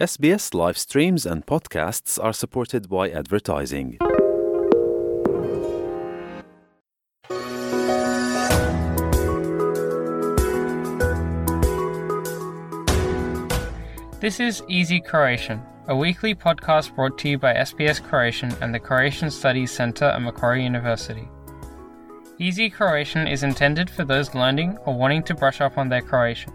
SBS live streams and podcasts are supported by advertising. This is Easy Croatian, a weekly podcast brought to you by SBS Croatian and the Croatian Studies Centre at Macquarie University. Easy Croatian is intended for those learning or wanting to brush up on their Croatian.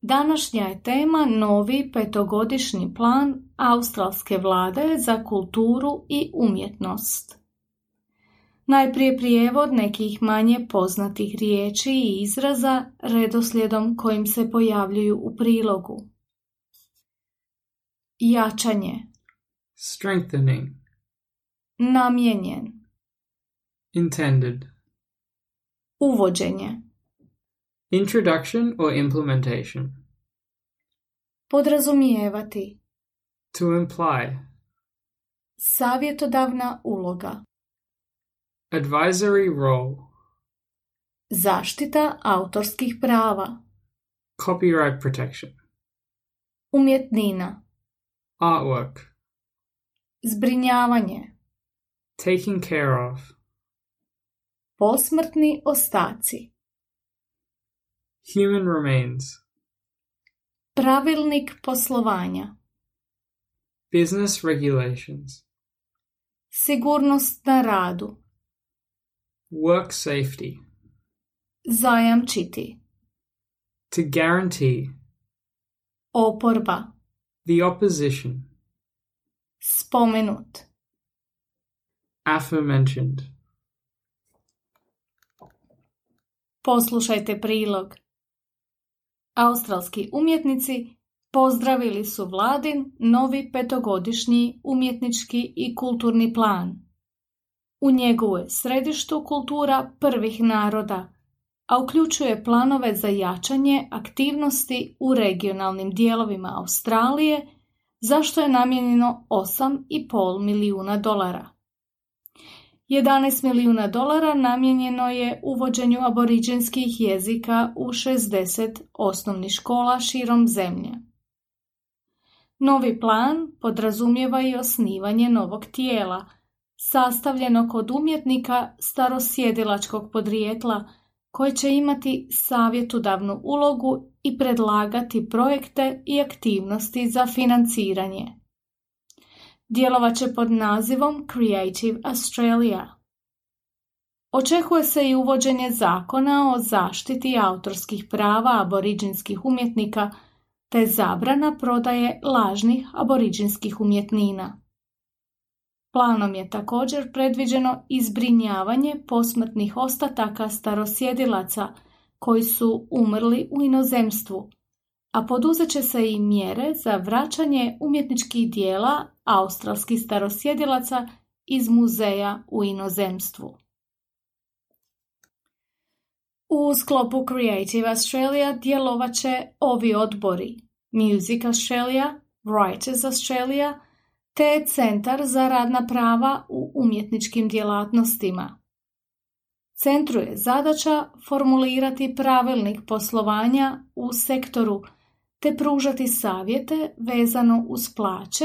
Današnja je tema novi petogodišnji plan australske vlade za kulturu i umjetnost. Najprije prijevod nekih manje poznatih riječi i izraza redoslijedom kojim se pojavljuju u prilogu. Jačanje, strengthening, namijenjen, intended, uvođenje, introduction or implementation, podrazumijevati, to imply, savjetodavna uloga, advisory role, zaštita autorskih prava, copyright protection, umjetnina, artwork, zbrinjavanje, taking care of, posmrtni ostaci, human remains, pravilnik poslovanja, business regulations, sigurnost na radu, work safety, zajamčiti, to guarantee, oporba, the opposition, spomenut, aforementioned. Poslušajte prilog. Australski umjetnici pozdravili su vladin novi petogodišnji umjetnički i kulturni plan. U njegovu je središtu kultura prvih naroda, a uključuje planove za jačanje aktivnosti u regionalnim dijelovima Australije, zašto je namijenjeno 8,5 milijuna dolara. 11 milijuna dolara namijenjeno je uvođenju aboriđenskih jezika u 60 osnovnih škola širom zemlje. Novi plan podrazumijeva i osnivanje novog tijela, sastavljenog od umjetnika starosjedilačkog podrijetla, koje će imati savjetodavnu ulogu i predlagati projekte i aktivnosti za financiranje. Djelovat će pod nazivom Creative Australia. Očekuje se i uvođenje zakona o zaštiti autorskih prava aboriđinskih umjetnika te zabrana prodaje lažnih aboriđinskih umjetnina. Planom je također predviđeno izbrinjavanje posmrtnih ostataka starosjedilaca koji su umrli u inozemstvu, a poduzet će se i mjere za vraćanje umjetničkih dijela australskih starosjedilaca iz muzeja u inozemstvu. U sklopu Creative Australia djelovat će ovi odbori Music Australia, Writers Australia te Centar za radna prava u umjetničkim djelatnostima. Centru je zadaća formulirati pravilnik poslovanja u sektoru te pružati savjete vezano uz plaće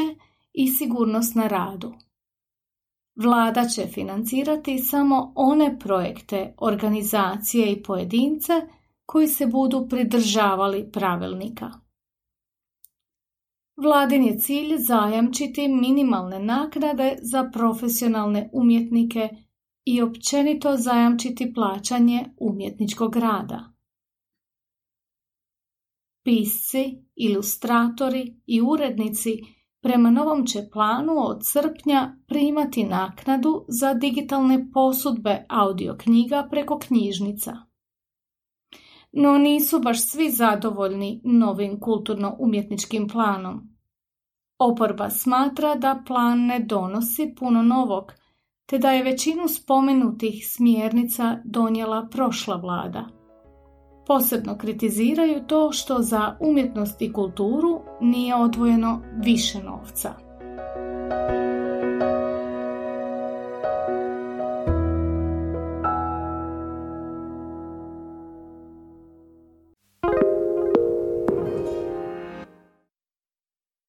i sigurnost na radu. Vlada će financirati samo one projekte, organizacije i pojedince koji se budu pridržavali pravilnika. Vladin je cilj zajamčiti minimalne naknade za profesionalne umjetnike i općenito zajamčiti plaćanje umjetničkog rada. Pisci, ilustratori i urednici prema novom će planu od srpnja primati naknadu za digitalne posudbe audio knjiga preko knjižnica. no nisu baš svi zadovoljni novim kulturno-umjetničkim planom. Oporba smatra da plan ne donosi puno novog, te da je većinu spomenutih smjernica donijela prošla vlada. Posebno kritiziraju to što za umjetnost i kulturu nije odvojeno više novca.